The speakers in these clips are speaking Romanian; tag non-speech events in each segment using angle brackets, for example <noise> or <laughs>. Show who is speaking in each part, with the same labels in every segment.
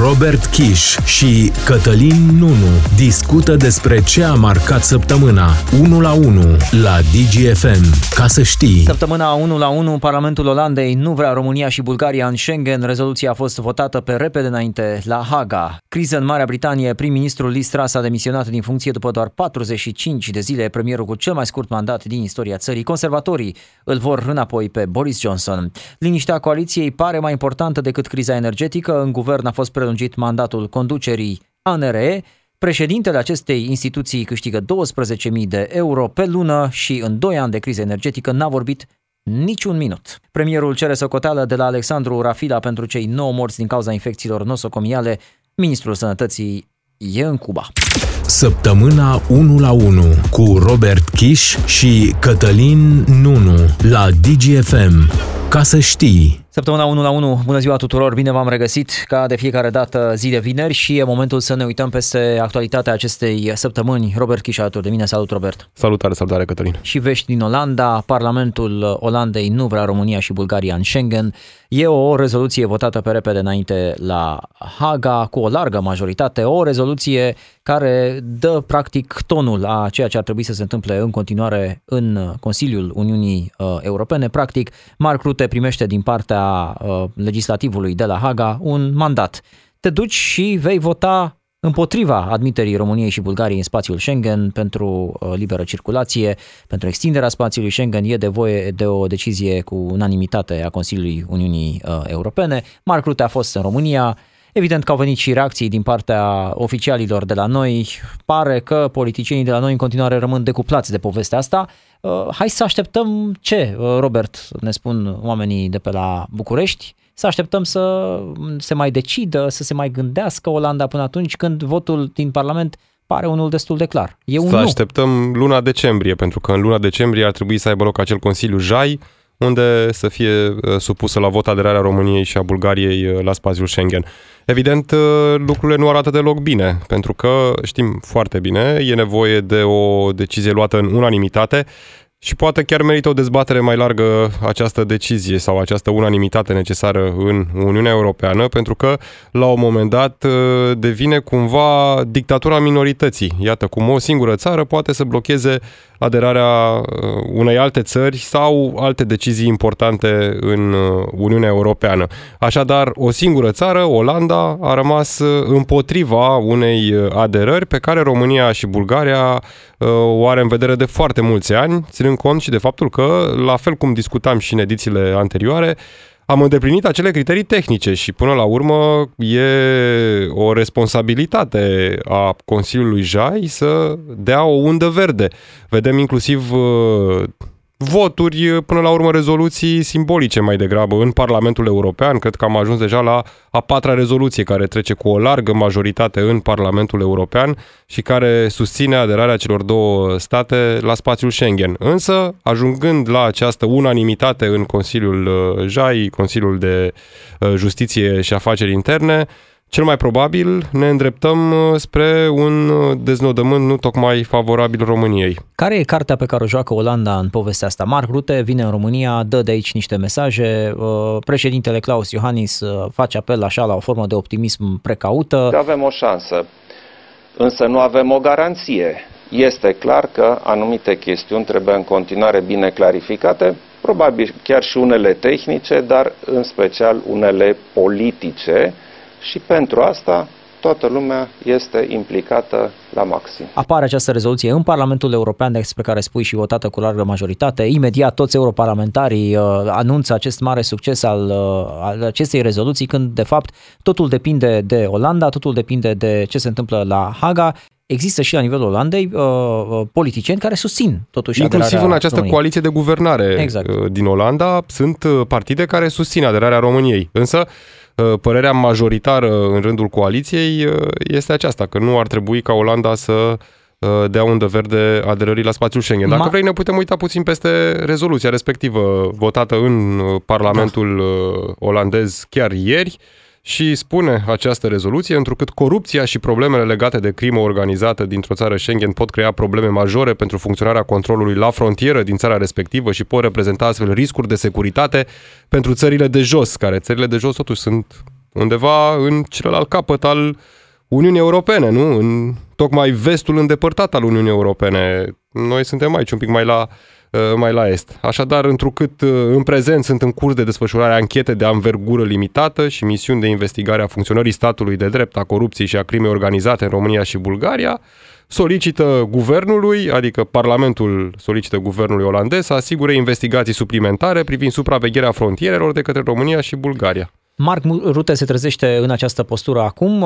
Speaker 1: Robert Kiș și Cătălin Nunu discută despre ce a marcat săptămâna 1 la 1 la DGFM. Ca să știi.
Speaker 2: Săptămâna 1 la 1, Parlamentul Olandei nu vrea România și Bulgaria în Schengen. Rezoluția a fost votată pe repede înainte la Haga. Criză în Marea Britanie, prim-ministrul Liz Truss a demisionat din funcție după doar 45 de zile, premierul cu cel mai scurt mandat din istoria țării. Conservatorii îl vor înapoi pe Boris Johnson. Liniștea coaliției pare mai importantă decât criza energetică. În guvern a fost prelungit mandatul conducerii ANRE. Președintele acestei instituții câștigă 12.000 de euro pe lună și în 2 ani de criză energetică n-a vorbit niciun minut. Premierul cere socoteală de la Alexandru Rafila pentru cei 9 morți din cauza infecțiilor nosocomiale. Ministrul Sănătății e în Cuba.
Speaker 1: Săptămâna 1 la 1 cu Robert Kiș și Cătălin Nunu la DGFM. Ca să știi.
Speaker 2: Săptămâna 1 la 1, bună ziua tuturor, bine v-am regăsit ca de fiecare dată zi de vineri și e momentul să ne uităm peste actualitatea acestei săptămâni. Robert Chișa alături de mine, salut Robert.
Speaker 3: Salutare, salutare Cătălin.
Speaker 2: Și vești din Olanda, Parlamentul Olandei nu vrea România și Bulgaria în Schengen. E o rezoluție votată pe repede înainte la Haga cu o largă majoritate, o rezoluție care dă practic tonul a ceea ce ar trebui să se întâmple în continuare în Consiliul Uniunii uh, Europene. Practic, Mark Rutte primește din partea uh, legislativului de la Haga un mandat. Te duci și vei vota împotriva admiterii României și Bulgariei în spațiul Schengen pentru uh, liberă circulație, pentru extinderea spațiului Schengen, e de voie de o decizie cu unanimitate a Consiliului Uniunii uh, Europene. Mark Rutte a fost în România, Evident că au venit și reacții din partea oficialilor de la noi. Pare că politicienii de la noi în continuare rămân decuplați de povestea asta. Uh, hai să așteptăm ce, uh, Robert, ne spun oamenii de pe la București, să așteptăm să se mai decidă, să se mai gândească Olanda până atunci când votul din Parlament pare unul destul de clar. E un
Speaker 3: să
Speaker 2: nu.
Speaker 3: așteptăm luna decembrie, pentru că în luna decembrie ar trebui să aibă loc acel Consiliu JAI, unde să fie uh, supusă la vot aderarea României și a Bulgariei la spațiul Schengen. Evident, lucrurile nu arată deloc bine, pentru că știm foarte bine, e nevoie de o decizie luată în unanimitate și poate chiar merită o dezbatere mai largă această decizie sau această unanimitate necesară în Uniunea Europeană, pentru că la un moment dat devine cumva dictatura minorității. Iată cum o singură țară poate să blocheze aderarea unei alte țări sau alte decizii importante în Uniunea Europeană. Așadar, o singură țară, Olanda, a rămas împotriva unei aderări pe care România și Bulgaria o are în vedere de foarte mulți ani, ținând cont și de faptul că, la fel cum discutam și în edițiile anterioare, am îndeplinit acele criterii tehnice și până la urmă e o responsabilitate a Consiliului JAI să dea o undă verde. Vedem inclusiv voturi, până la urmă rezoluții simbolice mai degrabă în Parlamentul European. Cred că am ajuns deja la a patra rezoluție care trece cu o largă majoritate în Parlamentul European și care susține aderarea celor două state la spațiul Schengen. Însă, ajungând la această unanimitate în Consiliul uh, JAI, Consiliul de uh, Justiție și Afaceri Interne, cel mai probabil ne îndreptăm uh, spre un uh, deznodământ nu tocmai favorabil României.
Speaker 2: Care e cartea pe care o joacă Olanda în povestea asta? Mark Rutte vine în România, dă de aici niște mesaje, uh, președintele Klaus Iohannis face apel așa la o formă de optimism precaută.
Speaker 4: Avem o șansă, însă nu avem o garanție. Este clar că anumite chestiuni trebuie în continuare bine clarificate, probabil chiar și unele tehnice, dar în special unele politice, și pentru asta toată lumea este implicată la maxim.
Speaker 2: Apare această rezoluție în Parlamentul European despre care spui și votată cu largă majoritate. Imediat toți europarlamentarii uh, anunță acest mare succes al, uh, al acestei rezoluții când de fapt totul depinde de Olanda, totul depinde de ce se întâmplă la Haga există și la nivelul Olandei uh, uh politicieni care susțin totuși
Speaker 3: Inclusiv în această
Speaker 2: României.
Speaker 3: coaliție de guvernare exact. Uh, din Olanda sunt partide care susțin aderarea României. Însă Uh, părerea majoritară în rândul coaliției uh, este aceasta, că nu ar trebui ca Olanda să uh, dea undă verde aderării la spațiul Schengen. Dacă Ma... vrei, ne putem uita puțin peste rezoluția respectivă votată în Parlamentul da. olandez chiar ieri și spune această rezoluție, întrucât corupția și problemele legate de crimă organizată dintr-o țară Schengen pot crea probleme majore pentru funcționarea controlului la frontieră din țara respectivă și pot reprezenta astfel riscuri de securitate pentru țările de jos, care țările de jos totuși sunt undeva în celălalt capăt al Uniunii Europene, nu? În tocmai vestul îndepărtat al Uniunii Europene. Noi suntem aici un pic mai la, uh, mai la est. Așadar, întrucât uh, în prezent sunt în curs de desfășurare anchete de anvergură limitată și misiuni de investigare a funcționării statului de drept, a corupției și a crimei organizate în România și Bulgaria, solicită guvernului, adică Parlamentul solicită guvernului olandez să asigure investigații suplimentare privind supravegherea frontierelor de către România și Bulgaria.
Speaker 2: Marc Rute se trezește în această postură acum.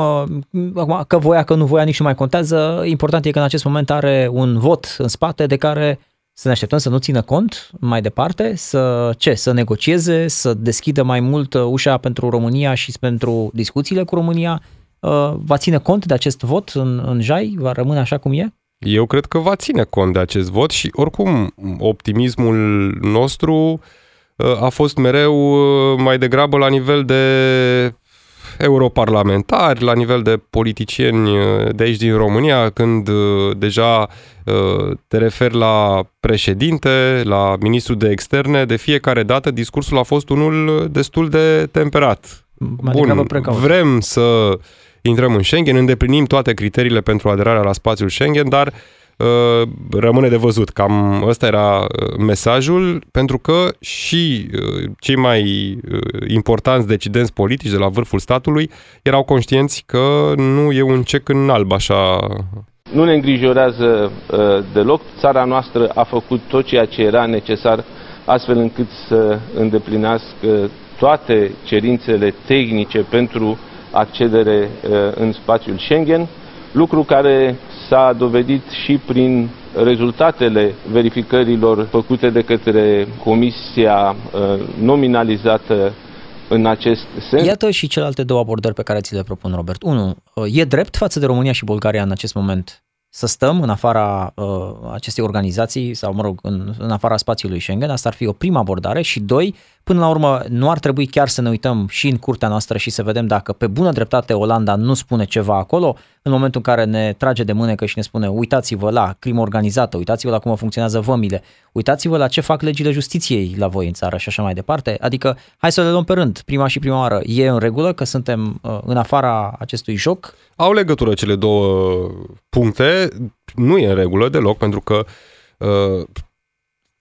Speaker 2: Acum, că voia, că nu voia, nici nu mai contează. Important e că în acest moment are un vot în spate de care să ne așteptăm să nu țină cont mai departe, să ce? Să negocieze, să deschidă mai mult ușa pentru România și pentru discuțiile cu România. Va ține cont de acest vot în, în Jai? Va rămâne așa cum e?
Speaker 3: Eu cred că va ține cont de acest vot și oricum optimismul nostru uh, a fost mereu uh, mai degrabă la nivel de europarlamentari, la nivel de politicieni uh, de aici din România, când uh, deja te referi la președinte, la ministrul de externe, de fiecare dată discursul a fost unul destul de temperat.
Speaker 2: Bun,
Speaker 3: vrem să intrăm în Schengen, îndeplinim toate criteriile pentru aderarea la spațiul Schengen, dar uh, Uh, rămâne de văzut. Cam ăsta era uh, mesajul, pentru că și uh, cei mai importanți decidenți politici de la vârful statului erau conștienți că nu e un cec în alb așa
Speaker 5: nu ne îngrijorează uh, deloc. Țara noastră a făcut tot ceea ce era necesar astfel încât să îndeplinească toate cerințele tehnice pentru accedere uh, în spațiul Schengen, lucru care s-a dovedit și prin rezultatele verificărilor făcute de către comisia uh, nominalizată în acest sens.
Speaker 2: Iată și celelalte două abordări pe care ți le propun, Robert. Unu, uh, e drept față de România și Bulgaria în acest moment să stăm în afara uh, acestei organizații sau, mă rog, în, în afara spațiului Schengen. Asta ar fi o primă abordare. Și doi, până la urmă, nu ar trebui chiar să ne uităm și în curtea noastră și să vedem dacă pe bună dreptate Olanda nu spune ceva acolo, în momentul în care ne trage de mânecă și ne spune uitați-vă la crimă organizată, uitați-vă la cum funcționează vămile, uitați-vă la ce fac legile justiției la voi în țară și așa mai departe. Adică, hai să le luăm pe rând, prima și prima oară. E în regulă că suntem uh, în afara acestui joc?
Speaker 3: Au legătură cele două puncte. Nu e în regulă deloc, pentru că uh,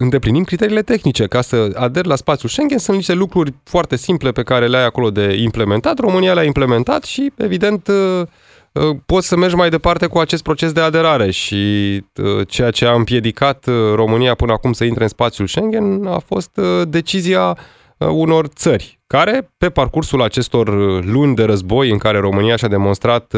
Speaker 3: îndeplinim criteriile tehnice. Ca să aderi la spațiul Schengen sunt niște lucruri foarte simple pe care le ai acolo de implementat. România le-a implementat și, evident, uh, uh, poți să mergi mai departe cu acest proces de aderare și uh, ceea ce a împiedicat România până acum să intre în spațiul Schengen a fost decizia unor țări care, pe parcursul acestor luni de război în care România și-a demonstrat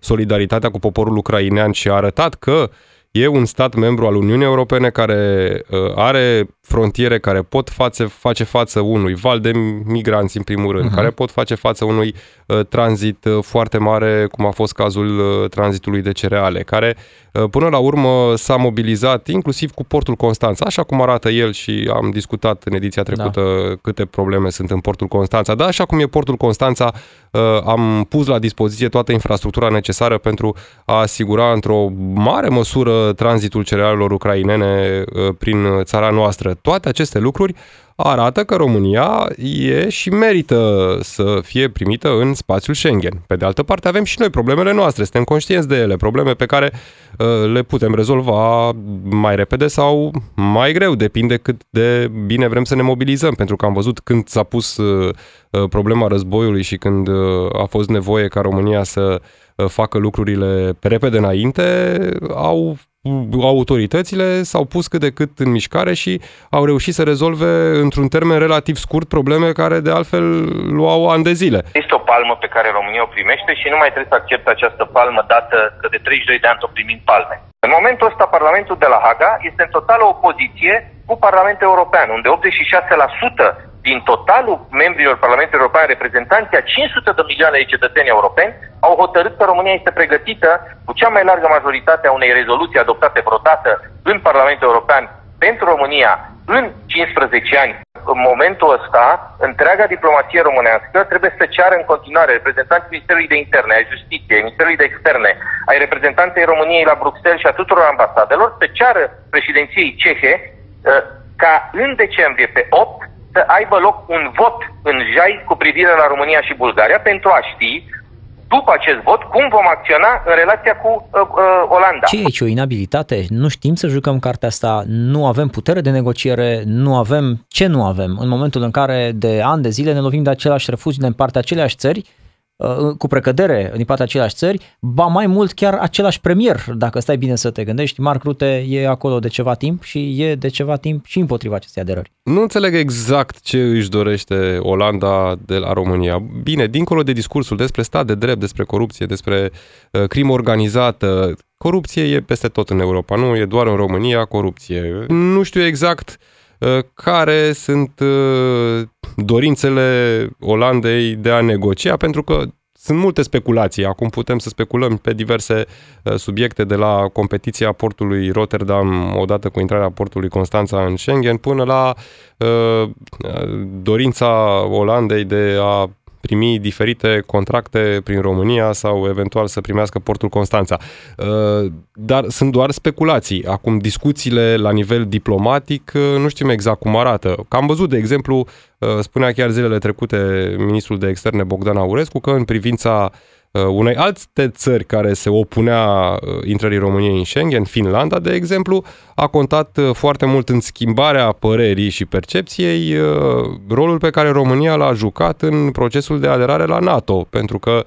Speaker 3: solidaritatea cu poporul ucrainean și a arătat că e un stat membru al Uniunii Europene care are frontiere care pot face, face față unui val de migranți, în primul rând, uh-huh. care pot face față unui uh, tranzit uh, foarte mare, cum a fost cazul uh, tranzitului de cereale, care uh, până la urmă s-a mobilizat inclusiv cu portul Constanța, așa cum arată el și am discutat în ediția trecută da. câte probleme sunt în portul Constanța. Da, așa cum e portul Constanța, uh, am pus la dispoziție toată infrastructura necesară pentru a asigura într-o mare măsură tranzitul cerealelor ucrainene uh, prin țara noastră. Toate aceste lucruri arată că România e și merită să fie primită în spațiul Schengen. Pe de altă parte avem și noi problemele noastre, suntem conștienți de ele, probleme pe care uh, le putem rezolva mai repede sau mai greu, depinde cât de bine vrem să ne mobilizăm, pentru că am văzut când s-a pus uh, uh problema războiului și când uh, a fost nevoie ca România să uh, facă lucrurile repede înainte, au autoritățile s-au pus cât de cât în mișcare și au reușit să rezolve într-un termen relativ scurt probleme care de altfel luau ani de zile.
Speaker 6: Este o palmă pe care România o primește și nu mai trebuie să accepte această palmă dată că de 32 de ani tot primim palme. În momentul ăsta Parlamentul de la Haga este în totală opoziție cu Parlamentul European, unde 86% din totalul membrilor Parlamentului European, reprezentanții a 500 de milioane de cetățeni europeni, au hotărât că România este pregătită cu cea mai largă majoritate a unei rezoluții adoptate vreodată în Parlamentul European pentru România în 15 ani. În momentul ăsta, întreaga diplomație românească trebuie să ceară în continuare reprezentanții Ministerului de Interne, ai Justiției, Ministerului de Externe, ai reprezentanței României la Bruxelles și a tuturor ambasadelor să ceară președinției cehe uh, ca în decembrie, pe 8, să să aibă loc un vot în JAI cu privire la România și Bulgaria pentru a ști după acest vot, cum vom acționa în relația cu uh, uh, Olanda.
Speaker 2: Ce e aici? O inabilitate? Nu știm să jucăm cartea asta, nu avem putere de negociere, nu avem... Ce nu avem? În momentul în care de ani de zile ne lovim de același refuz din partea aceleași țări, Uh, cu precădere din partea aceleași țări, ba mai mult chiar același premier, dacă stai bine să te gândești. Marc Rute e acolo de ceva timp și e de ceva timp și împotriva acestei aderări.
Speaker 3: Nu înțeleg exact ce își dorește Olanda de la România. Bine, dincolo de discursul despre stat de drept, despre corupție, despre uh, crimă organizată, corupție e peste tot în Europa, nu e doar în România corupție. Nu știu exact uh, care sunt uh, dorințele Olandei de a negocia, pentru că sunt multe speculații. Acum putem să speculăm pe diverse uh, subiecte, de la competiția portului Rotterdam, odată cu intrarea portului Constanța în Schengen, până la uh, dorința Olandei de a primi diferite contracte prin România sau eventual să primească portul Constanța. Uh, dar sunt doar speculații. Acum, discuțiile la nivel diplomatic, uh, nu știm exact cum arată. Că am văzut, de exemplu, uh, spunea chiar zilele trecute ministrul de externe Bogdan Aurescu că în privința Uh, unei alte țări care se opunea uh, intrării României în Schengen, Finlanda, de exemplu, a contat uh, foarte mult în schimbarea părerii și percepției rolul pe care România l-a jucat în procesul de aderare la NATO, pentru că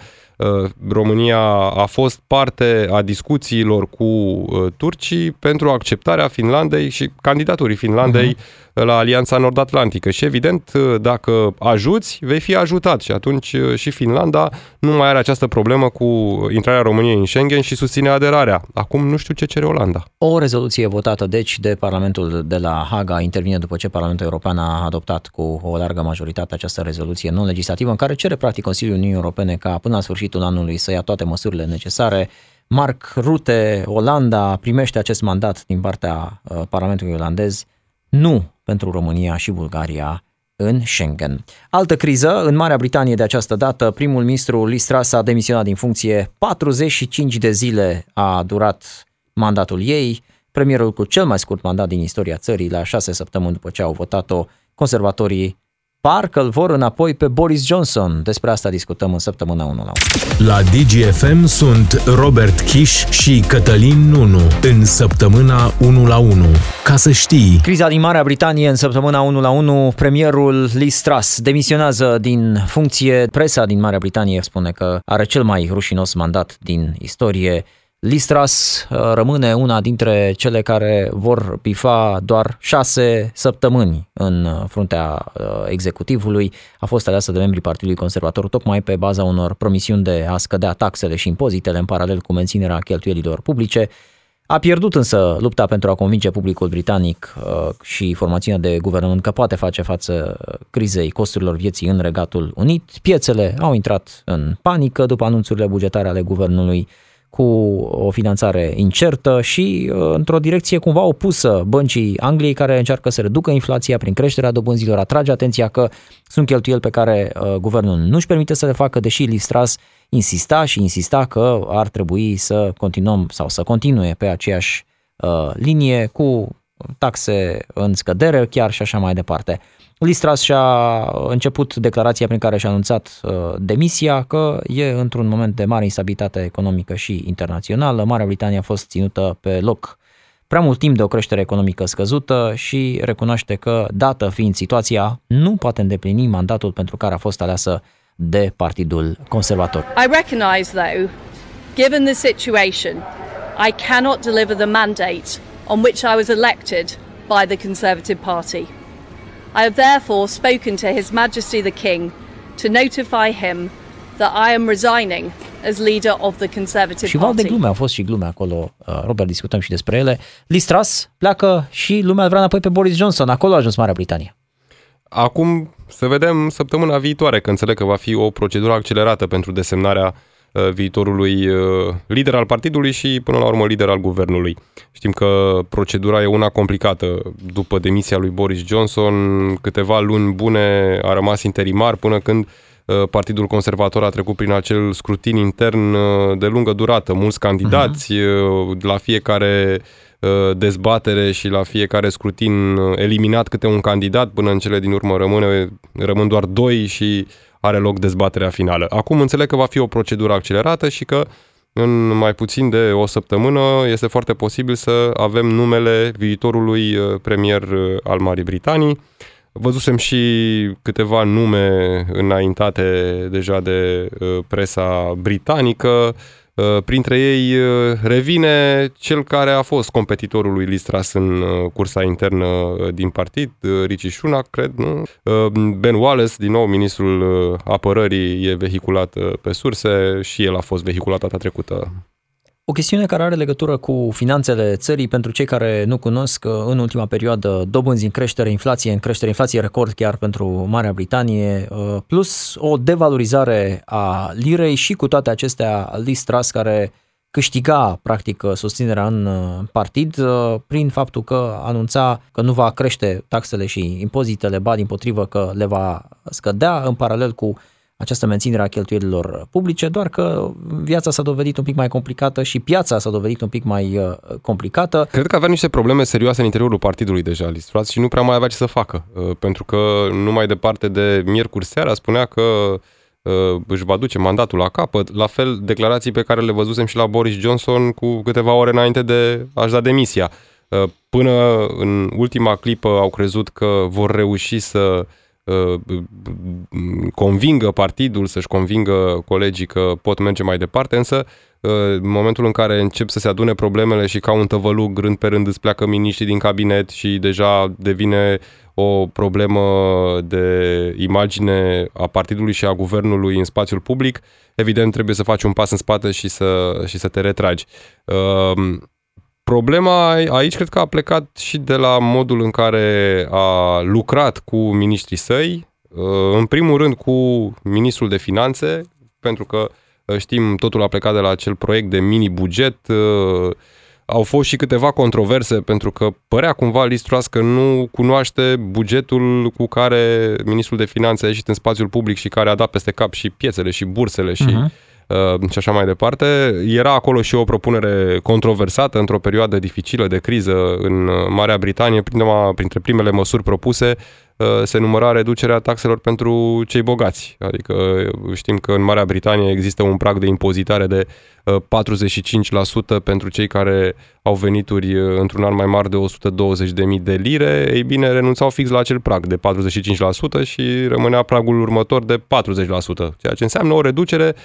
Speaker 3: România a fost parte a discuțiilor cu turcii pentru acceptarea Finlandei și candidaturii Finlandei uh-huh la Alianța Nord-Atlantică și evident dacă ajuți, vei fi ajutat și atunci uh, și Finlanda nu mai are această problemă cu intrarea României în Schengen și susține aderarea. Acum nu știu ce cere Olanda.
Speaker 2: O rezoluție votată deci de Parlamentul de la Haga intervine după ce Parlamentul European a adoptat cu o largă majoritate această rezoluție non-legislativă în care cere practic Consiliul Uniunii Europene ca până la sfârșitul anului să ia toate măsurile necesare Mark Rutte, Olanda, primește acest mandat din partea uh, Parlamentului olandez. Nu pentru România și Bulgaria în Schengen. Altă criză, în Marea Britanie de această dată, primul ministru Liz Truss a demisionat din funcție, 45 de zile a durat mandatul ei, premierul cu cel mai scurt mandat din istoria țării, la șase săptămâni după ce au votat-o conservatorii parcă îl vor înapoi pe Boris Johnson. Despre asta discutăm în săptămâna 1 la
Speaker 1: 1. La DGFM sunt Robert Kiș și Cătălin Nunu în săptămâna 1 la 1. Ca să știi.
Speaker 2: Criza din Marea Britanie în săptămâna 1 la 1, premierul Liz Truss demisionează din funcție. Presa din Marea Britanie spune că are cel mai rușinos mandat din istorie. Listras uh, rămâne una dintre cele care vor pifa doar șase săptămâni în uh, fruntea uh, executivului. A fost aleasă de membrii Partidului Conservator tocmai pe baza unor promisiuni de a scădea taxele și impozitele în paralel cu menținerea cheltuielilor publice. A pierdut însă lupta pentru a convinge publicul britanic și formațiunea de guvernământ că poate face față crizei costurilor vieții în Regatul Unit. Piețele au intrat în panică după anunțurile bugetare ale guvernului cu o finanțare incertă și uh, într-o direcție cumva opusă băncii Angliei care încearcă să reducă inflația prin creșterea dobânzilor, atrage atenția că sunt cheltuieli pe care uh, guvernul nu își permite să le facă, deși Listras insista și insista că ar trebui să continuăm sau să continue pe aceeași uh, linie cu taxe în scădere chiar și așa mai departe. Listras și-a început declarația prin care și-a anunțat uh, demisia că e într-un moment de mare instabilitate economică și internațională. Marea Britanie a fost ținută pe loc prea mult timp de o creștere economică scăzută și recunoaște că, dată fiind situația, nu poate îndeplini mandatul pentru care a fost aleasă de Partidul Conservator.
Speaker 7: I recognize though, given the situation, I cannot deliver the mandate on which I was elected by the Conservative Party. I have therefore spoken to His Majesty the King to notify him that I am resigning as leader of the Conservative
Speaker 2: și
Speaker 7: Party.
Speaker 2: Și de glume, au fost și glume acolo, uh, Robert, discutăm și despre ele. Listras pleacă și lumea vrea înapoi pe Boris Johnson, acolo a ajuns Marea Britanie.
Speaker 3: Acum să vedem săptămâna viitoare, că înțeleg că va fi o procedură accelerată pentru desemnarea Uh, viitorului uh, lider al partidului și până la urmă lider al guvernului. Știm că procedura e una complicată. După demisia lui Boris Johnson, câteva luni bune a rămas interimar până când uh, Partidul Conservator a trecut prin acel scrutin intern de lungă durată. Mulți candidați, uh-huh. la fiecare dezbatere și la fiecare scrutin eliminat câte un candidat, până în cele din urmă rămâne, rămân doar doi și are loc dezbaterea finală. Acum înțeleg că va fi o procedură accelerată și că în mai puțin de o săptămână este foarte posibil să avem numele viitorului premier al Marii Britanii. Văzusem și câteva nume înaintate deja de presa britanică, Uh, printre ei uh, revine cel care a fost competitorul lui Listras în uh, cursa internă din partid, Ricci Sunak, cred, nu? Ben Wallace, din nou ministrul apărării, e vehiculat pe surse și el a fost vehiculat data trecută
Speaker 2: o chestiune care are legătură cu finanțele țării, pentru cei care nu cunosc, în ultima perioadă dobânzi în creștere, inflație în creștere, inflație record chiar pentru Marea Britanie, uh, plus o devalorizare a lirei și cu toate acestea Liz Truss care câștiga practic susținerea în uh, partid uh, prin faptul că anunța că nu va crește taxele și impozitele, ba din potrivă că le va scădea în paralel cu această menținere a cheltuielilor publice, doar că viața s-a dovedit un pic mai complicată și piața s-a dovedit un pic mai uh, complicată.
Speaker 3: Cred că avea niște probleme serioase în interiorul partidului deja, Listrat, și nu prea mai avea ce să facă, uh, pentru că nu mai departe de miercuri seara spunea că uh, își va duce mandatul la capăt, la fel declarații pe care le văzusem și la Boris Johnson cu câteva ore înainte de a-și da demisia. Până în ultima clipă au crezut că vor reuși să Uh, convingă partidul, să-și convingă colegii că pot merge mai departe, însă uh, în momentul în care încep să se adune problemele și ca un tăvălug rând pe rând îți pleacă miniștrii din cabinet și deja devine o problemă de imagine a partidului și a guvernului în spațiul public, evident trebuie să faci un pas în spate și să, și să te retragi. Uh, Problema aici cred că a plecat și de la modul în care a lucrat cu ministrii săi, uh, în primul rând cu ministrul de finanțe, pentru că uh, știm totul a plecat de la acel proiect de mini-buget, uh, au fost și câteva controverse pentru că părea cumva Listruas că nu cunoaște bugetul cu care ministrul de finanțe a ieșit în spațiul public și care a dat peste cap și piețele și bursele și uh-huh Uh, și așa mai departe. Era acolo și o propunere controversată într-o perioadă dificilă de criză în uh, Marea Britanie. Printre primele măsuri propuse uh, se număra reducerea taxelor pentru cei bogați. Adică știm că în Marea Britanie există un prag de impozitare de 45% pentru cei care au venituri într-un an mai mari de 120.000 de lire. Ei bine, renunțau fix la acel prag de 45% și rămânea pragul următor de 40%, ceea ce înseamnă o reducere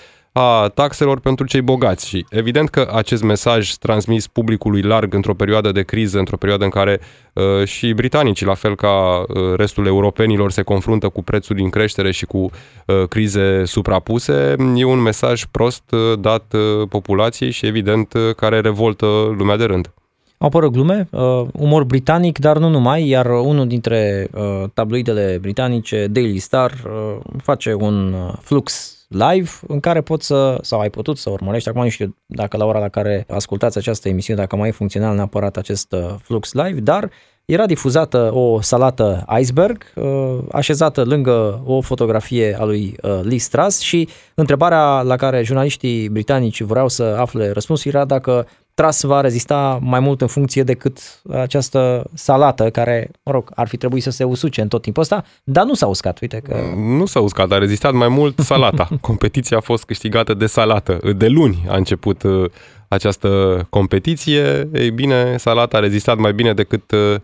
Speaker 3: a taxelor pentru cei bogați și evident că acest mesaj transmis publicului larg într-o perioadă de criză, într-o perioadă în care uh, și britanicii, la fel ca uh, restul europenilor, se confruntă cu prețuri în creștere și cu uh, crize suprapuse, e un mesaj prost uh, dat uh, populației și evident uh, care revoltă lumea de rând.
Speaker 2: Au apărut glume, uh, umor britanic, dar nu numai, iar unul dintre uh, tabloidele britanice, Daily Star, uh, face un uh, flux live în care pot să, sau ai putut să urmărești, acum nu știu dacă la ora la care ascultați această emisiune, dacă mai e funcțional neapărat acest uh, flux live, dar era difuzată o salată iceberg uh, așezată lângă o fotografie a lui uh, Lee Strass și întrebarea la care jurnaliștii britanici vreau să afle răspunsul era dacă tras va rezista mai mult în funcție decât această salată care, mă rog, ar fi trebuit să se usuce în tot timpul ăsta, dar nu s-a uscat, uite că...
Speaker 3: Nu s-a uscat, a rezistat mai mult salata. <laughs> Competiția a fost câștigată de salată. De luni a început uh, această competiție. Ei bine, salata a rezistat mai bine decât uh,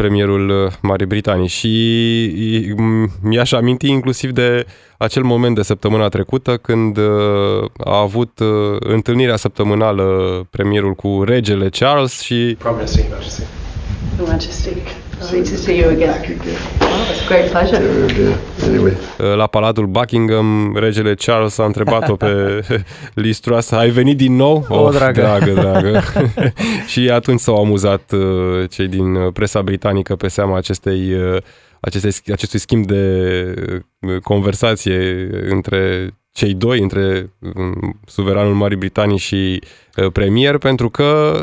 Speaker 3: premierul uh, Marii Britanii și mi-aș aminti inclusiv de acel moment de săptămâna trecută când uh, a avut uh, întâlnirea săptămânală premierul cu regele Charles și Majesty. Lovely to see you again. Oh, it's a great pleasure. Anyway. La Palatul Buckingham, regele Charles a întrebat-o pe <laughs> Liz Truss, ai venit din nou?
Speaker 2: O, oh, dragă.
Speaker 3: dragă, dragă. <laughs> și atunci s-au amuzat uh, cei din uh, presa britanică pe seama acestei uh, acestei, acestui schimb de conversație între cei doi, între um, suveranul Marii Britanii și premier, pentru că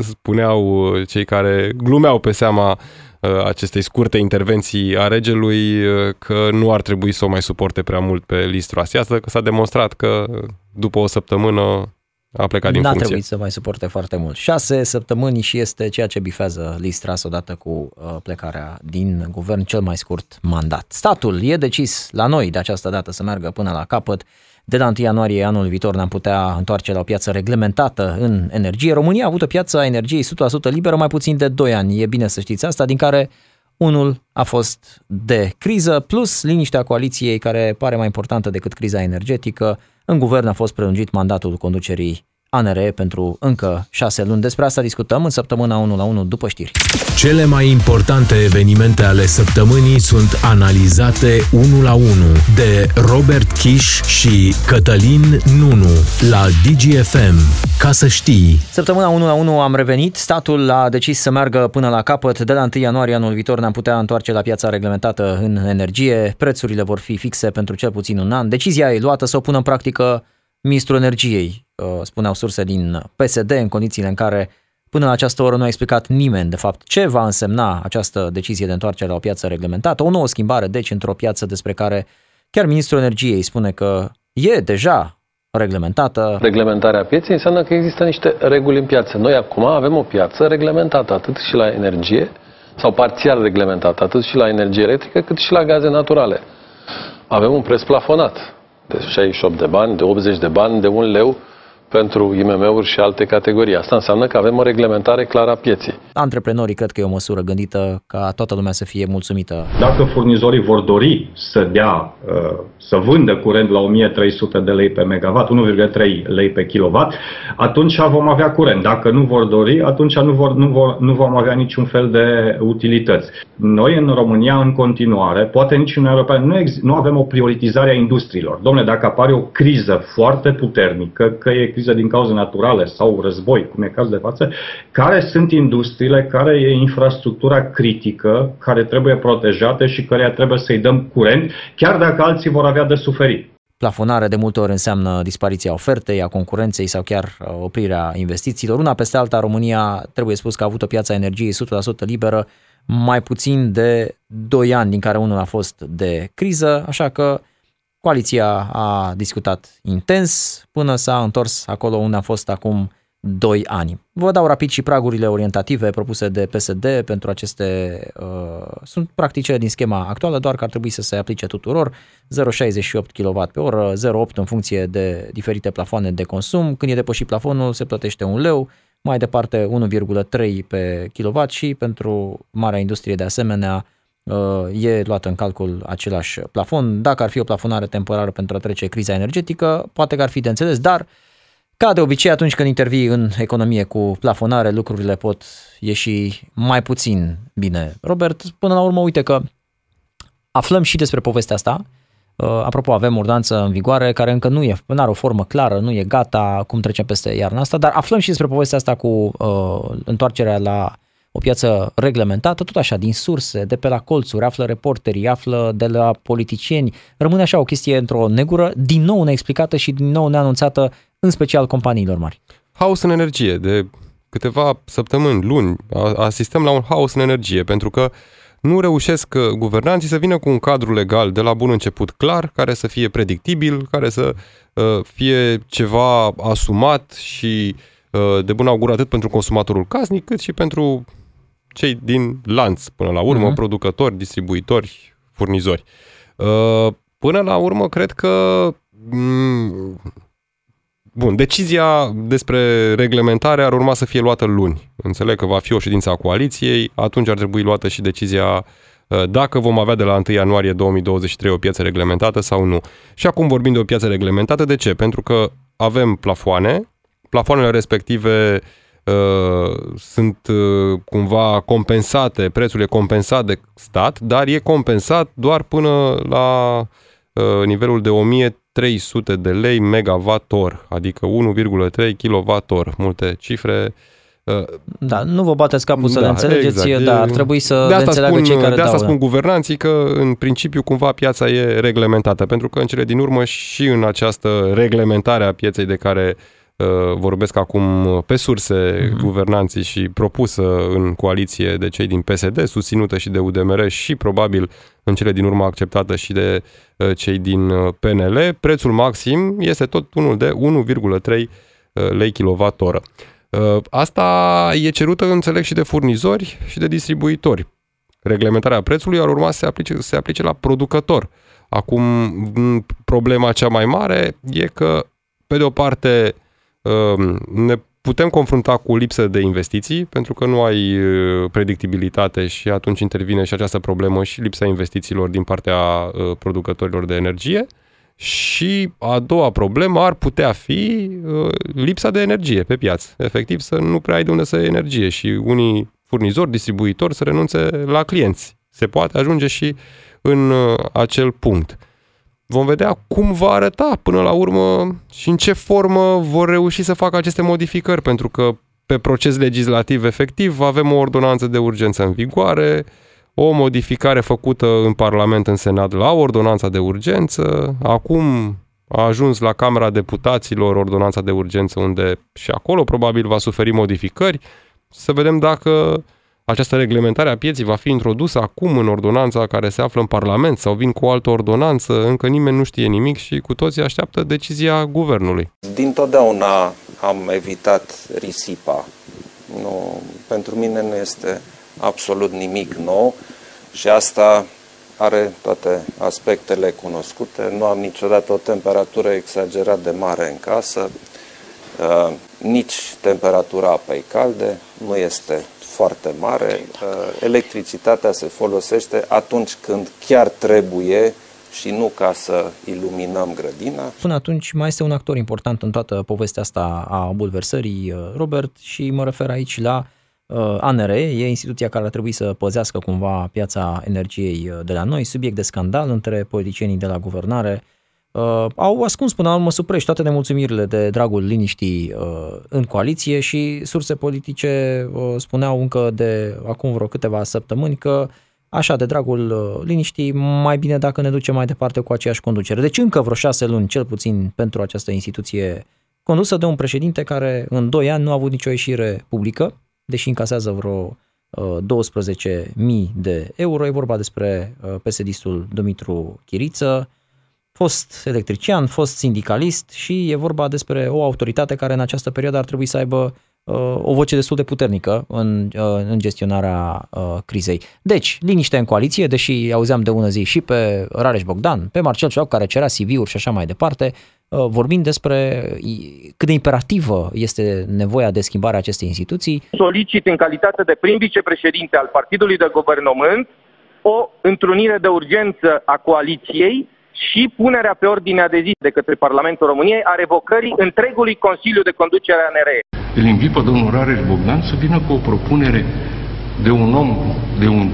Speaker 3: spuneau cei care glumeau pe seama Uh, acestei scurte intervenții a regelui uh, că nu ar trebui să o mai suporte prea mult pe Liz Truss. Iată că s-a demonstrat că după o săptămână a plecat din
Speaker 2: N-a
Speaker 3: funcție.
Speaker 2: trebuit să mai suporte foarte mult. Șase săptămâni și este ceea ce bifează Listras odată cu uh, plecarea din guvern cel mai scurt mandat. Statul e decis la noi de această dată să meargă până la capăt. De la 1 ianuarie anul viitor ne-am putea întoarce la o piață reglementată în energie. România a avut o piață a energiei 100% liberă mai puțin de 2 ani. E bine să știți asta, din care unul a fost de criză, plus liniștea coaliției care pare mai importantă decât criza energetică. În guvern a fost prelungit mandatul conducerii ANRE pentru încă șase luni. Despre asta discutăm în săptămâna 1 la 1 după știri.
Speaker 1: Cele mai importante evenimente ale săptămânii sunt analizate 1 la 1 de Robert Kiș și Cătălin Nunu la DGFM. Ca să știi,
Speaker 2: Săptămâna 1 la 1 am revenit, statul a decis să meargă până la capăt. De la 1 ianuarie anul viitor ne-am putea întoarce la piața reglementată în energie. Prețurile vor fi fixe pentru cel puțin un an. Decizia e luată să o pună în practică ministrul energiei, uh, spuneau surse din PSD, în condițiile în care până la această oră nu a explicat nimeni, de fapt, ce va însemna această decizie de întoarcere la o piață reglementată. O nouă schimbare, deci, într-o piață despre care chiar ministrul energiei spune că e deja reglementată.
Speaker 8: Reglementarea pieței înseamnă că există niște reguli în piață. Noi acum avem o piață reglementată atât și la energie, sau parțial reglementată, atât și la energie electrică, cât și la gaze naturale. Avem un preț plafonat de 68 de bani, de 80 de bani, de 1 leu pentru IMM-uri și alte categorii. Asta înseamnă că avem o reglementare clară a pieței.
Speaker 2: Antreprenorii cred că e o măsură gândită ca toată lumea să fie mulțumită.
Speaker 9: Dacă furnizorii vor dori să dea, uh, să vândă curent la 1300 de lei pe megawatt, 1,3 lei pe kilowatt, atunci vom avea curent. Dacă nu vor dori, atunci nu, vor, nu, vor, nu vom avea niciun fel de utilități. Noi în România, în continuare, poate nici în Europa, nu, ex- nu avem o prioritizare a industriilor. Domnule, dacă apare o criză foarte puternică, că e criză din cauze naturale sau război, cum e cazul de față, care sunt industriile, care e infrastructura critică, care trebuie protejate și care trebuie să-i dăm curent, chiar dacă alții vor avea de suferit.
Speaker 2: Plafonare de multe ori înseamnă dispariția ofertei, a concurenței sau chiar uh, oprirea investițiilor. Una peste alta, România trebuie spus că a avut o piață a energiei 100% liberă mai puțin de 2 ani, din care unul a fost de criză, așa că coaliția a discutat intens până s-a întors acolo unde a fost acum 2 ani. Vă dau rapid și pragurile orientative propuse de PSD pentru aceste uh, sunt practice din schema actuală, doar că ar trebui să se aplice tuturor 0,68 kW pe oră, 0,8 în funcție de diferite plafoane de consum. Când e depășit plafonul se plătește un leu, mai departe 1,3 pe kW și pentru marea industrie de asemenea uh, e luat în calcul același plafon. Dacă ar fi o plafonare temporară pentru a trece criza energetică, poate că ar fi de înțeles, dar ca de obicei, atunci când intervii în economie cu plafonare, lucrurile pot ieși mai puțin bine. Robert, până la urmă, uite că aflăm și despre povestea asta. Uh, apropo, avem urdanță în vigoare care încă nu e, nu are o formă clară, nu e gata cum trecem peste iarna asta, dar aflăm și despre povestea asta cu uh, întoarcerea la o piață reglementată, tot așa, din surse, de pe la colțuri, află reporterii, află de la politicieni. Rămâne așa o chestie într-o negură, din nou neexplicată și din nou neanunțată, în special companiilor mari.
Speaker 3: Haos în energie. De câteva săptămâni, luni, asistăm la un haos în energie, pentru că nu reușesc uh, guvernanții să vină cu un cadru legal de la bun început clar, care să fie predictibil, care să uh, fie ceva asumat și uh, de bun augur atât pentru consumatorul casnic, cât și pentru cei din lanț, până la urmă, uh-huh. producători, distribuitori, furnizori. Uh, până la urmă, cred că mm, Bun, decizia despre reglementare ar urma să fie luată luni. Înțeleg că va fi o ședință a coaliției, atunci ar trebui luată și decizia dacă vom avea de la 1 ianuarie 2023 o piață reglementată sau nu. Și acum vorbim de o piață reglementată, de ce? Pentru că avem plafoane, plafoanele respective uh, sunt uh, cumva compensate, prețul e compensat de stat, dar e compensat doar până la uh, nivelul de 1000 300 de lei megawatt-or, adică 1,3 kWh. Multe cifre.
Speaker 2: Da, nu vă bateți capul să da, le înțelegeți, exact. dar ar trebui să
Speaker 3: de asta
Speaker 2: înțeleagă
Speaker 3: spun,
Speaker 2: cei care
Speaker 3: De asta
Speaker 2: dau,
Speaker 3: spun
Speaker 2: da.
Speaker 3: guvernanții că în principiu cumva piața e reglementată, pentru că în cele din urmă și în această reglementare a pieței de care uh, vorbesc acum pe surse mm-hmm. guvernanții și propusă în coaliție de cei din PSD, susținută și de UDMR și probabil în cele din urmă acceptată și de uh, cei din uh, PNL, prețul maxim este tot unul de 1,3 lei kWh. Asta e cerută, înțeleg, și de furnizori și de distribuitori. Reglementarea prețului ar urma să se aplice, să se aplice la producător. Acum, problema cea mai mare e că, pe de o parte, ne putem confrunta cu lipsă de investiții, pentru că nu ai uh, predictibilitate și atunci intervine și această problemă și lipsa investițiilor din partea uh, producătorilor de energie. Și a doua problemă ar putea fi uh, lipsa de energie pe piață. Efectiv, să nu prea ai de unde să iei energie și unii furnizori, distribuitori să renunțe la clienți. Se poate ajunge și în acel punct. Vom vedea cum va arăta până la urmă și în ce formă vor reuși să facă aceste modificări, pentru că pe proces legislativ efectiv avem o ordonanță de urgență în vigoare, o modificare făcută în Parlament, în Senat, la ordonanța de urgență, acum a ajuns la Camera Deputaților ordonanța de urgență, unde și acolo probabil va suferi modificări, să vedem dacă această reglementare a pieții va fi introdusă acum în ordonanța care se află în Parlament sau vin cu o altă ordonanță, încă nimeni nu știe nimic și cu toții așteaptă decizia guvernului.
Speaker 4: Din totdeauna am evitat risipa. Nu, pentru mine nu este absolut nimic nou și asta are toate aspectele cunoscute. Nu am niciodată o temperatură exagerat de mare în casă, uh, nici temperatura apei calde nu este foarte mare. Uh, electricitatea se folosește atunci când chiar trebuie și nu ca să iluminăm grădina.
Speaker 2: Până atunci mai este un actor important în toată povestea asta a bulversării, uh, Robert, și mă refer aici la uh, ANRE, e instituția care ar trebui să păzească cumva piața energiei de la noi, subiect de scandal între politicienii de la guvernare, uh, au ascuns până la urmă supreși toate nemulțumirile de dragul liniștii uh, în coaliție și surse politice uh, spuneau încă de acum vreo câteva săptămâni că așa, de dragul uh, liniștii, mai bine dacă ne ducem mai departe cu aceeași conducere. Deci încă vreo șase luni, cel puțin, pentru această instituție condusă de un președinte care în doi ani nu a avut nicio ieșire publică, deși încasează vreo 12.000 uh, de euro. E vorba despre uh, PSD-istul Dumitru Chiriță, fost electrician, fost sindicalist și e vorba despre o autoritate care în această perioadă ar trebui să aibă uh, o voce destul de puternică în, uh, în gestionarea uh, crizei. Deci, liniște în coaliție, deși auzeam de ună zi și pe Rareș Bogdan, pe Marcel Ciolacu, care cerea CV-uri și așa mai departe, uh, vorbind despre cât de imperativă este nevoia de schimbare a acestei instituții.
Speaker 6: Solicit în calitate de prim vicepreședinte al Partidului de Guvernământ o întrunire de urgență a coaliției și punerea pe ordinea de zi de către Parlamentul României a revocării întregului Consiliu de Conducere a NRE.
Speaker 10: Îl invit pe domnul Rareș Bogdan să vină cu o propunere de un om, de un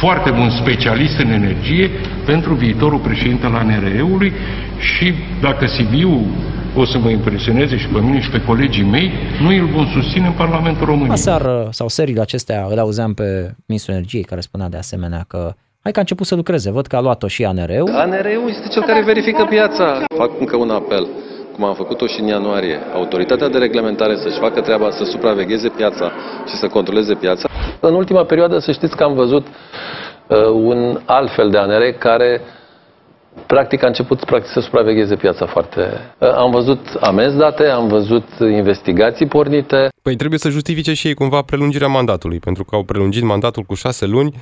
Speaker 10: foarte bun specialist în energie pentru viitorul președinte al ANRE-ului și dacă Sibiu o să mă impresioneze și pe mine și pe colegii mei, noi îl vom susține în Parlamentul României.
Speaker 2: Aseară sau seriile acestea îl auzeam pe ministrul energiei care spunea de asemenea că Hai că a început să lucreze. Văd că a luat-o și ANR-ul.
Speaker 8: ANR-ul este cel care verifică piața. Fac încă un apel cum am făcut-o și în ianuarie, autoritatea de reglementare să-și facă treaba, să supravegheze piața și să controleze piața. În ultima perioadă să știți că am văzut uh, un alt fel de ANR care practic a început practic, să supravegheze piața foarte... Uh, am văzut amenzi date, am văzut investigații pornite.
Speaker 3: Păi trebuie să justifice și ei cumva prelungirea mandatului, pentru că au prelungit mandatul cu șase luni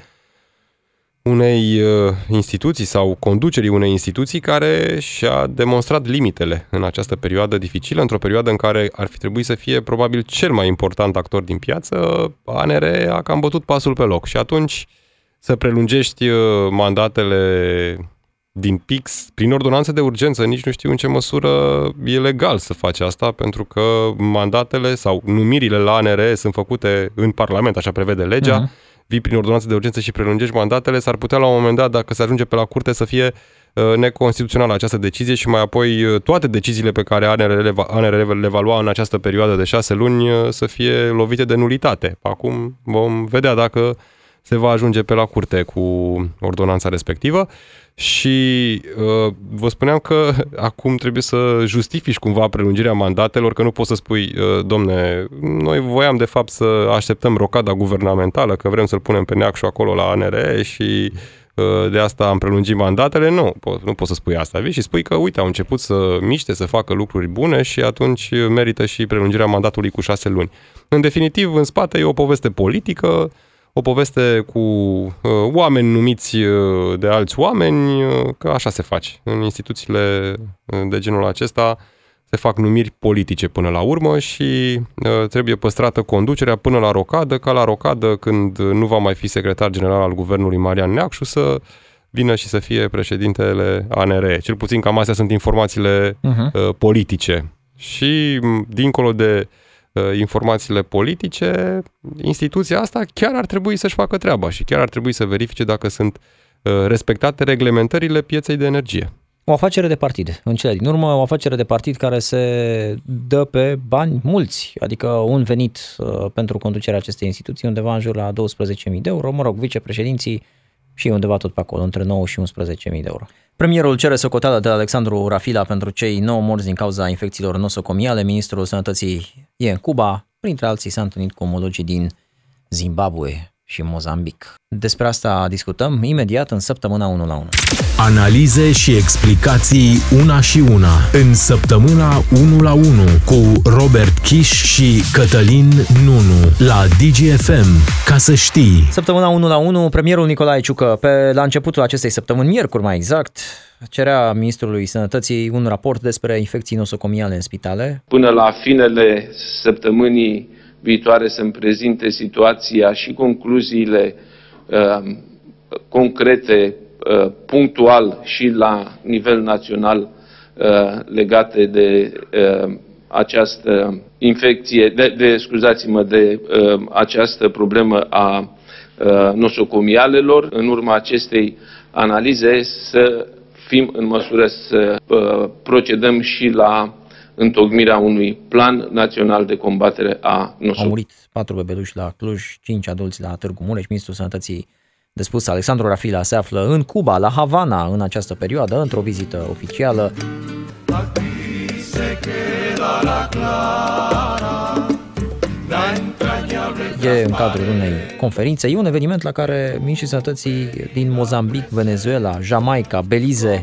Speaker 3: unei uh, instituții sau conducerii unei instituții care și-a demonstrat limitele în această perioadă dificilă, într-o perioadă în care ar fi trebuit să fie probabil cel mai important actor din piață, ANR a cam bătut pasul pe loc. Și atunci să prelungești uh, mandatele din PIX prin ordonanță de urgență, nici nu știu în ce măsură e legal să faci asta, pentru că mandatele sau numirile la ANR sunt făcute în Parlament, așa prevede legea, uh-huh vii prin ordonanță de urgență și prelungești mandatele, s-ar putea la un moment dat, dacă se ajunge pe la curte, să fie uh, neconstituțională această decizie și mai apoi uh, toate deciziile pe care ANR le, va, ANR le va lua în această perioadă de șase luni uh, să fie lovite de nulitate. Acum vom vedea dacă se va ajunge pe la curte cu ordonanța respectivă și uh, vă spuneam că <laughs> acum trebuie să justifici cumva prelungirea mandatelor, că nu poți să spui, uh, domne, noi voiam de fapt să așteptăm rocada guvernamentală, că vrem să-l punem pe neacșu acolo la ANR și uh, de asta am prelungit mandatele, nu, nu poți să spui asta. Vii și spui că, uite, au început să miște, să facă lucruri bune și atunci merită și prelungirea mandatului cu șase luni. În definitiv, în spate e o poveste politică, o poveste cu uh, oameni numiți uh, de alți oameni, uh, că așa se face. În instituțiile uh, de genul acesta se fac numiri politice până la urmă și uh, trebuie păstrată conducerea până la rocadă, ca la rocadă când nu va mai fi secretar general al guvernului Marian Neacșu să vină și să fie președintele ANR. Cel puțin cam astea sunt informațiile uh-huh. uh, politice. Și dincolo de uh, informațiile politice, instituția asta chiar ar trebui să-și facă treaba și chiar ar trebui să verifice dacă sunt uh, respectate reglementările pieței de energie.
Speaker 2: O afacere de partid, în cele din urmă, o afacere de partid care se dă pe bani mulți, adică un venit uh, pentru conducerea acestei instituții undeva în jur la 12.000 de euro, mă rog, vicepreședinții și undeva tot pe acolo, între 9 și 11.000 de euro. Premierul cere socoteală de Alexandru Rafila pentru cei 9 morți din cauza infecțiilor nosocomiale. Ministrul Sănătății e în Cuba, printre alții s-a întâlnit cu omologii din Zimbabwe și Mozambic. Despre asta discutăm imediat în săptămâna 1 la 1.
Speaker 1: Analize și explicații una și una în săptămâna 1 la 1 cu Robert Kiș și Cătălin Nunu la DGFM. Ca să știi.
Speaker 2: Săptămâna 1 la 1, premierul Nicolae Ciucă, pe, la începutul acestei săptămâni, miercuri mai exact, cerea Ministrului Sănătății un raport despre infecții nosocomiale în spitale.
Speaker 5: Până la finele săptămânii viitoare să-mi prezinte situația și concluziile uh, concrete, uh, punctual și la nivel național uh, legate de uh, această infecție, de, de scuzați-mă, de uh, această problemă a uh, nosocomialelor. În urma acestei analize să fim în măsură să uh, procedăm și la întocmirea unui plan național de combatere a nosului.
Speaker 2: Au murit patru bebeluși la Cluj, cinci adulți la Târgu Mureș. Ministrul Sănătății de spus Alexandru Rafila se află în Cuba, la Havana, în această perioadă, într-o vizită oficială. E în cadrul unei conferințe. E un eveniment la care ministrii sănătății din Mozambic, Venezuela, Jamaica, Belize,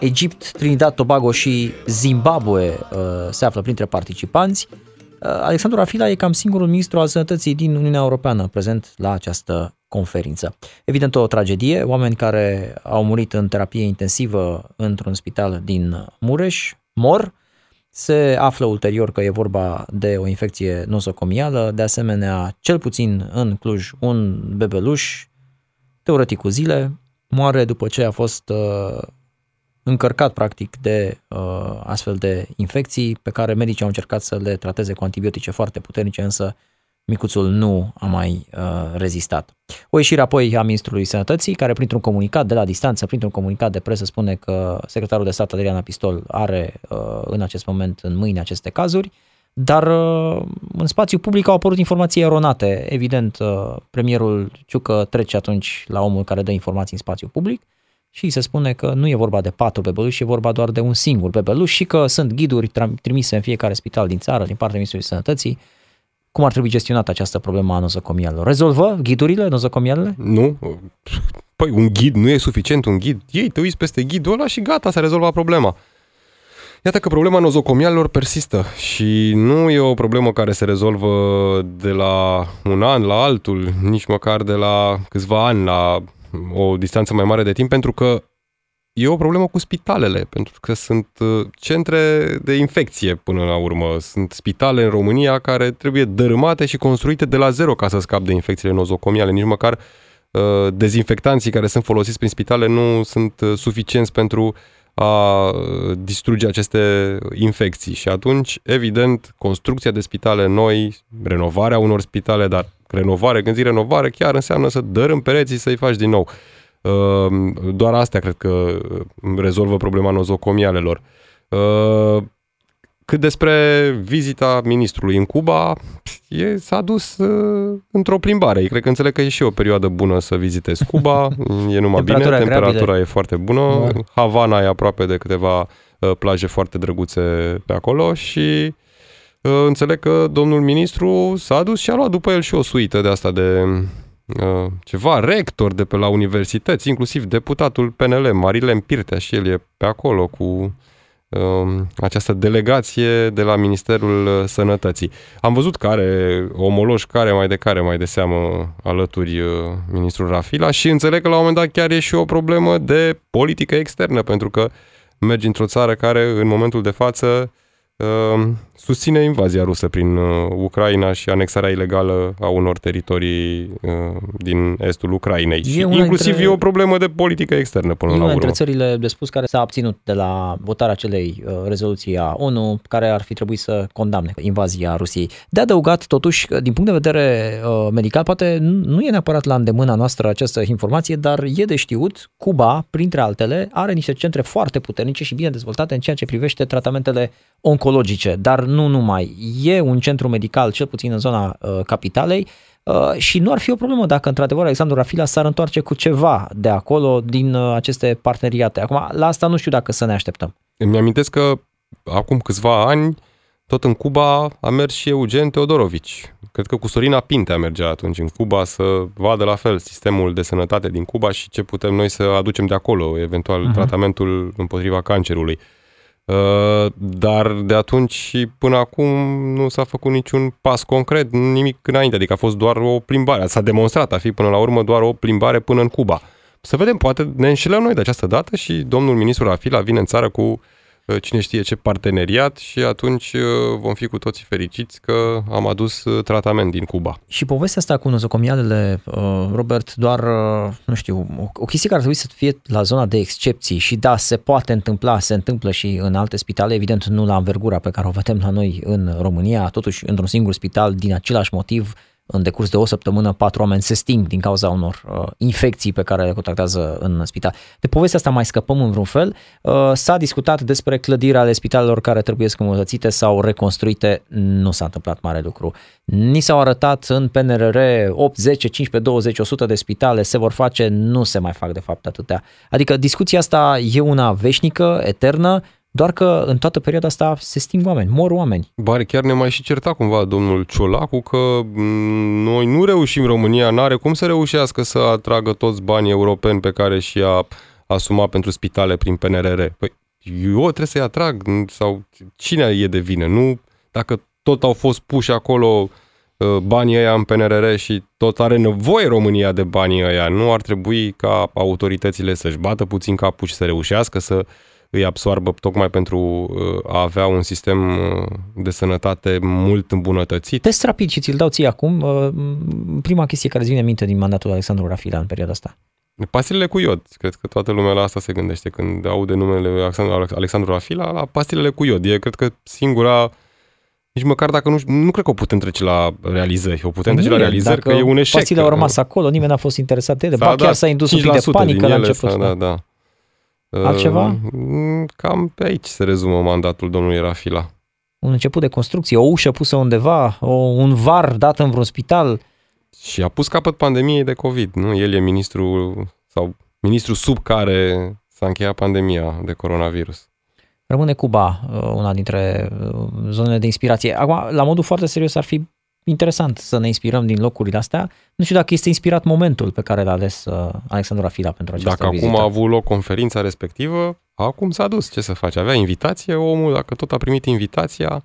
Speaker 2: Egipt, Trinidad, Tobago și Zimbabwe uh, se află printre participanți. Uh, Alexandru Rafila e cam singurul ministru al sănătății din Uniunea Europeană prezent la această conferință. Evident o tragedie, oameni care au murit în terapie intensivă într-un spital din Mureș mor, se află ulterior că e vorba de o infecție nosocomială, de asemenea, cel puțin în Cluj, un bebeluș, teoretic cu zile, moare după ce a fost uh, încărcat practic de uh, astfel de infecții pe care medicii au încercat să le trateze cu antibiotice foarte puternice, însă micuțul nu a mai uh, rezistat. O ieșire apoi a Ministrului Sănătății, care printr-un comunicat de la distanță, printr-un comunicat de presă, spune că secretarul de stat Adriana Pistol are uh, în acest moment în mâine aceste cazuri, dar uh, în spațiu public au apărut informații eronate. Evident, uh, premierul Ciucă trece atunci la omul care dă informații în spațiu public și se spune că nu e vorba de patru bebeluși, e vorba doar de un singur bebeluș și că sunt ghiduri trimise în fiecare spital din țară, din partea Ministrului Sănătății, cum ar trebui gestionată această problemă a nozocomialelor? Rezolvă ghidurile nozocomialele?
Speaker 3: Nu. Păi un ghid nu e suficient, un ghid. Ei te uiți peste ghidul ăla și gata, s-a rezolvat problema. Iată că problema nozocomialelor persistă și nu e o problemă care se rezolvă de la un an la altul, nici măcar de la câțiva ani la o distanță mai mare de timp, pentru că e o problemă cu spitalele, pentru că sunt uh, centre de infecție până la urmă. Sunt spitale în România care trebuie dărâmate și construite de la zero ca să scap de infecțiile nozocomiale. Nici măcar uh, dezinfectanții care sunt folosiți prin spitale nu sunt uh, suficienți pentru a distruge aceste infecții. Și atunci, evident, construcția de spitale noi, renovarea unor spitale, dar renovare, când zic renovare, chiar înseamnă să dărâm pereții să-i faci din nou. Ehm, doar astea cred că rezolvă problema nozocomialelor. Ehm, cât despre vizita ministrului în Cuba, e, s-a dus uh, într-o plimbare. Cred că înțeleg că e și o perioadă bună să vizitezi Cuba. E numai bine, temperatura e foarte bună. Da. Havana e aproape de câteva uh, plaje foarte drăguțe pe acolo și uh, înțeleg că domnul ministru s-a dus și a luat după el și o suită de asta de uh, ceva rector de pe la universități, inclusiv deputatul PNL, Marilem Pirtea, și el e pe acolo cu uh, această delegație de la Ministerul uh, Sănătății. Am văzut care omoloși, care mai de care mai de seamă alături uh, ministrul Rafila și înțeleg că la un moment dat chiar e și o problemă de politică externă, pentru că mergi într-o țară care în momentul de față uh, susține invazia rusă prin uh, Ucraina și anexarea ilegală a unor teritorii uh, din estul Ucrainei.
Speaker 2: E
Speaker 3: Și
Speaker 2: una
Speaker 3: inclusiv
Speaker 2: dintre-
Speaker 3: e o problemă de politică externă până
Speaker 2: E
Speaker 3: la
Speaker 2: una
Speaker 3: urmă.
Speaker 2: dintre țările de spus care s-a abținut de la votarea acelei uh, rezoluții a ONU care ar fi trebuit să condamne invazia Rusiei. De adăugat, totuși, că din punct de vedere uh, medical, poate nu nu e neapărat la îndemâna noastră această informație, dar e de știut, Cuba, printre altele, are niște centre foarte puternice și bine dezvoltate în ceea ce privește tratamentele oncologice, dar nu numai. E un centru medical, cel puțin în zona uh, capitalei, Uh, și nu ar fi o problemă dacă într-adevăr Alexandru Rafila s-ar întoarce cu ceva de acolo din uh, aceste parteneriate. Acum, la asta nu știu dacă să ne așteptăm.
Speaker 3: Îmi amintesc că acum câțiva ani, tot în Cuba, a mers și Eugen Teodorovici. Cred că cu Sorina Pintea mergea atunci în Cuba să vadă la fel sistemul de sănătate din Cuba și ce putem noi să aducem de acolo, eventual
Speaker 2: Mhm.
Speaker 3: tratamentul împotriva cancerului. Uh, Dar de atunci și până acum nu s-a făcut niciun pas concret, nimic înainte, adică a fost doar o plimbare. S-a demonstrat a fi până la urmă doar o plimbare până în Cuba. Să vedem, poate ne înșelăm noi de această dată și domnul ministru Rafila vine în țară cu uh, cine știe ce parteneriat și atunci uh, vom fi cu toții fericiți că am adus uh, tratament din Cuba.
Speaker 2: Și povestea asta cu nozocomialele, uh, Robert, doar, uh, nu știu, o, o chestie care ar trebui să fie la zona de excepții și da, se poate întâmpla, se întâmplă și în alte spitale, evident nu la învergura pe care o vedem la noi în România, totuși într-un singur spital, din același motiv, în decurs de o săptămână, patru oameni se sting din cauza unor uh, infecții pe care le contactează în spital. De povestea asta mai scăpăm în vreun fel. Uh, s-a discutat despre clădirea ale spitalelor care trebuie îmbunătățite sau reconstruite. Nu s-a întâmplat mare lucru. Ni s-au arătat în PNRR 8, 10, 15, 20, 100 de spitale, se vor face, nu se mai fac de fapt atâtea. Adică discuția asta e una veșnică, eternă, doar că în toată perioada asta se sting oameni, mor oameni.
Speaker 3: Bare chiar ne mai și certa cumva domnul Ciolacu că m, noi nu reușim, România n-are cum să reușească să atragă toți banii europeni pe care și-a asumat pentru spitale prin PNRR. Păi eu trebuie să-i atrag sau cine e de vină? Nu dacă tot au fost puși acolo uh, banii ăia în PNRR și tot are nevoie România de banii ăia. Nu ar trebui ca autoritățile să-și bată puțin capul și să reușească să îi absoarbă tocmai pentru uh, a avea un sistem uh, de sănătate mult îmbunătățit.
Speaker 2: Test rapid și ți-l dau ție acum. uh, Prima chestie care îți vine în minte din mandatul Alexandru Rafila în perioada asta.
Speaker 3: Pastilele cu iod. Cred că toată lumea la asta se gândește când aude numele Alexandru, Alexandru Rafila, la pastilele cu iod. E, cred că, singura nici măcar dacă nu, nu cred că o putem trece la realizări. O putem trece
Speaker 2: Nu
Speaker 3: la
Speaker 2: e,
Speaker 3: realizări
Speaker 2: dacă
Speaker 3: că e un eșec.
Speaker 2: Pastile au rămas acolo, nimeni n-a fost interesat de ele.
Speaker 3: S-a
Speaker 2: Ba chiar
Speaker 3: dat
Speaker 2: s-a indus un pic de
Speaker 3: 5%
Speaker 2: panică
Speaker 3: din
Speaker 2: la
Speaker 3: ele,
Speaker 2: început.
Speaker 3: s-a- Da, da.
Speaker 2: Altceva?
Speaker 3: Uh, Cam pe aici se rezumă mandatul domnului Rafila.
Speaker 2: Un început de construcție, o ușă pusă undeva, o, un var dat în vreun spital.
Speaker 3: Și a pus capăt pandemiei de COVID, nu? El e ministru sau ministru sub care s-a încheiat pandemia de coronavirus.
Speaker 2: Rămâne Cuba, uh, una dintre uh, zonele de inspirație. Acum, la modul foarte serios, ar fi interesant să ne inspirăm din locurile astea. Nu știu dacă este inspirat momentul pe care l-a ales uh, Alexandru Rafila pentru această
Speaker 3: Dacă
Speaker 2: vizită.
Speaker 3: acum a avut loc conferința respectivă, acum s-a dus. Ce să faci? Avea invitație omul, dacă tot a primit invitația...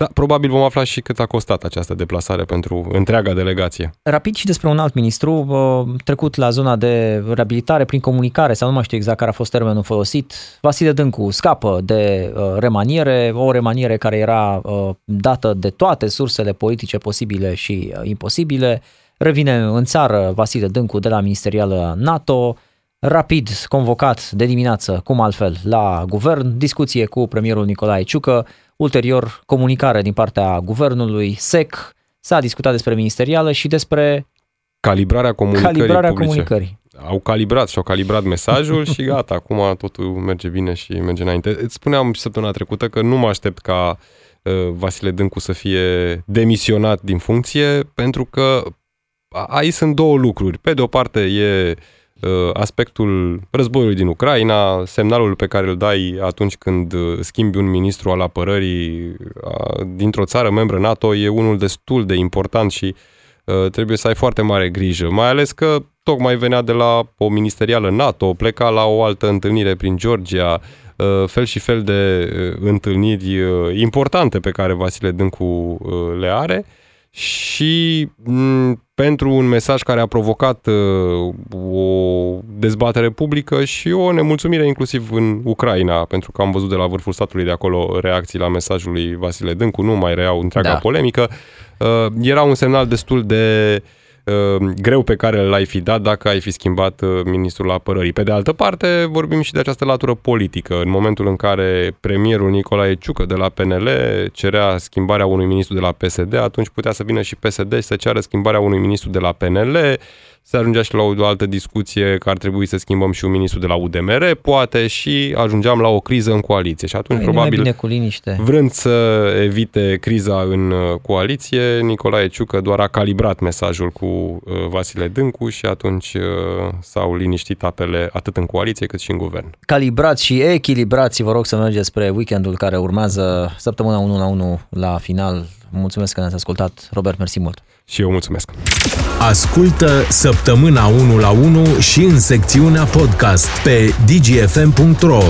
Speaker 3: Da, probabil vom afla și cât a costat această deplasare pentru întreaga delegație.
Speaker 2: Rapid și despre un alt ministru, uh, trecut la zona de reabilitare prin comunicare, sau nu mai știu exact care a fost termenul folosit, Vasile Dâncu scapă de uh, remaniere, o remaniere care era uh, dată de toate sursele politice posibile și uh, imposibile, revine în țară Vasile Dâncu de la ministerială NATO, rapid convocat de dimineață, cum altfel, la guvern, discuție cu premierul Nicolae Ciucă, ulterior comunicare din partea guvernului SEC, s-a discutat despre ministerială și despre
Speaker 3: Calibrarea comunicării
Speaker 2: calibrarea
Speaker 3: publice.
Speaker 2: comunicării.
Speaker 3: Au calibrat și au calibrat mesajul și gata, acum totul merge bine și merge înainte. Îți spuneam și săptămâna trecută că nu mă aștept ca uh, Vasile Dâncu să fie demisionat din funcție, pentru că a- aici sunt două lucruri. Pe de o parte e uh, aspectul războiului din Ucraina, semnalul pe care îl dai atunci când uh, schimbi un ministru al apărării uh, dintr-o țară membră NATO e unul destul de important și uh, trebuie să ai foarte mare grijă, mai ales că tocmai venea de la o ministerială NATO, pleca la o altă întâlnire prin Georgia, uh, fel și fel de întâlniri importante pe care Vasile Dâncu le are și pentru un mesaj care a provocat uh, o dezbatere publică și o nemulțumire inclusiv în Ucraina, pentru că am văzut de la vârful statului de acolo reacții la mesajul lui Vasile Dâncu, nu mai reau întreaga da. polemică. Uh, era un semnal destul de uh, Uh, greu pe care l-ai fi dat dacă ai fi schimbat uh, ministrul apărării. Pe de altă parte, vorbim și de această latură politică. În momentul în care premierul Nicolae Ciucă de la PNL cerea schimbarea unui ministru de la PSD, atunci putea să vină și PSD și să ceară schimbarea unui ministru de la PNL se ajungea și la o altă discuție că ar trebui să schimbăm și un ministru de la UDMR, poate, și ajungeam la o criză în coaliție. Și atunci,
Speaker 2: Ai,
Speaker 3: probabil,
Speaker 2: bine cu liniște.
Speaker 3: vrând să evite criza în uh, coaliție, Nicolae Ciucă doar a calibrat mesajul cu uh, Vasile Dâncu și atunci uh, s-au liniștit apele atât în coaliție cât și în guvern.
Speaker 2: Calibrați și echilibrați, vă rog să mergeți spre weekendul care urmează săptămâna 1 la 1 la final. Mulțumesc că ne-ați ascultat. Robert, mersi mult.
Speaker 3: Și eu mulțumesc.
Speaker 1: Ascultă săptămâna 1 la 1 și în secțiunea podcast pe dgfm.ro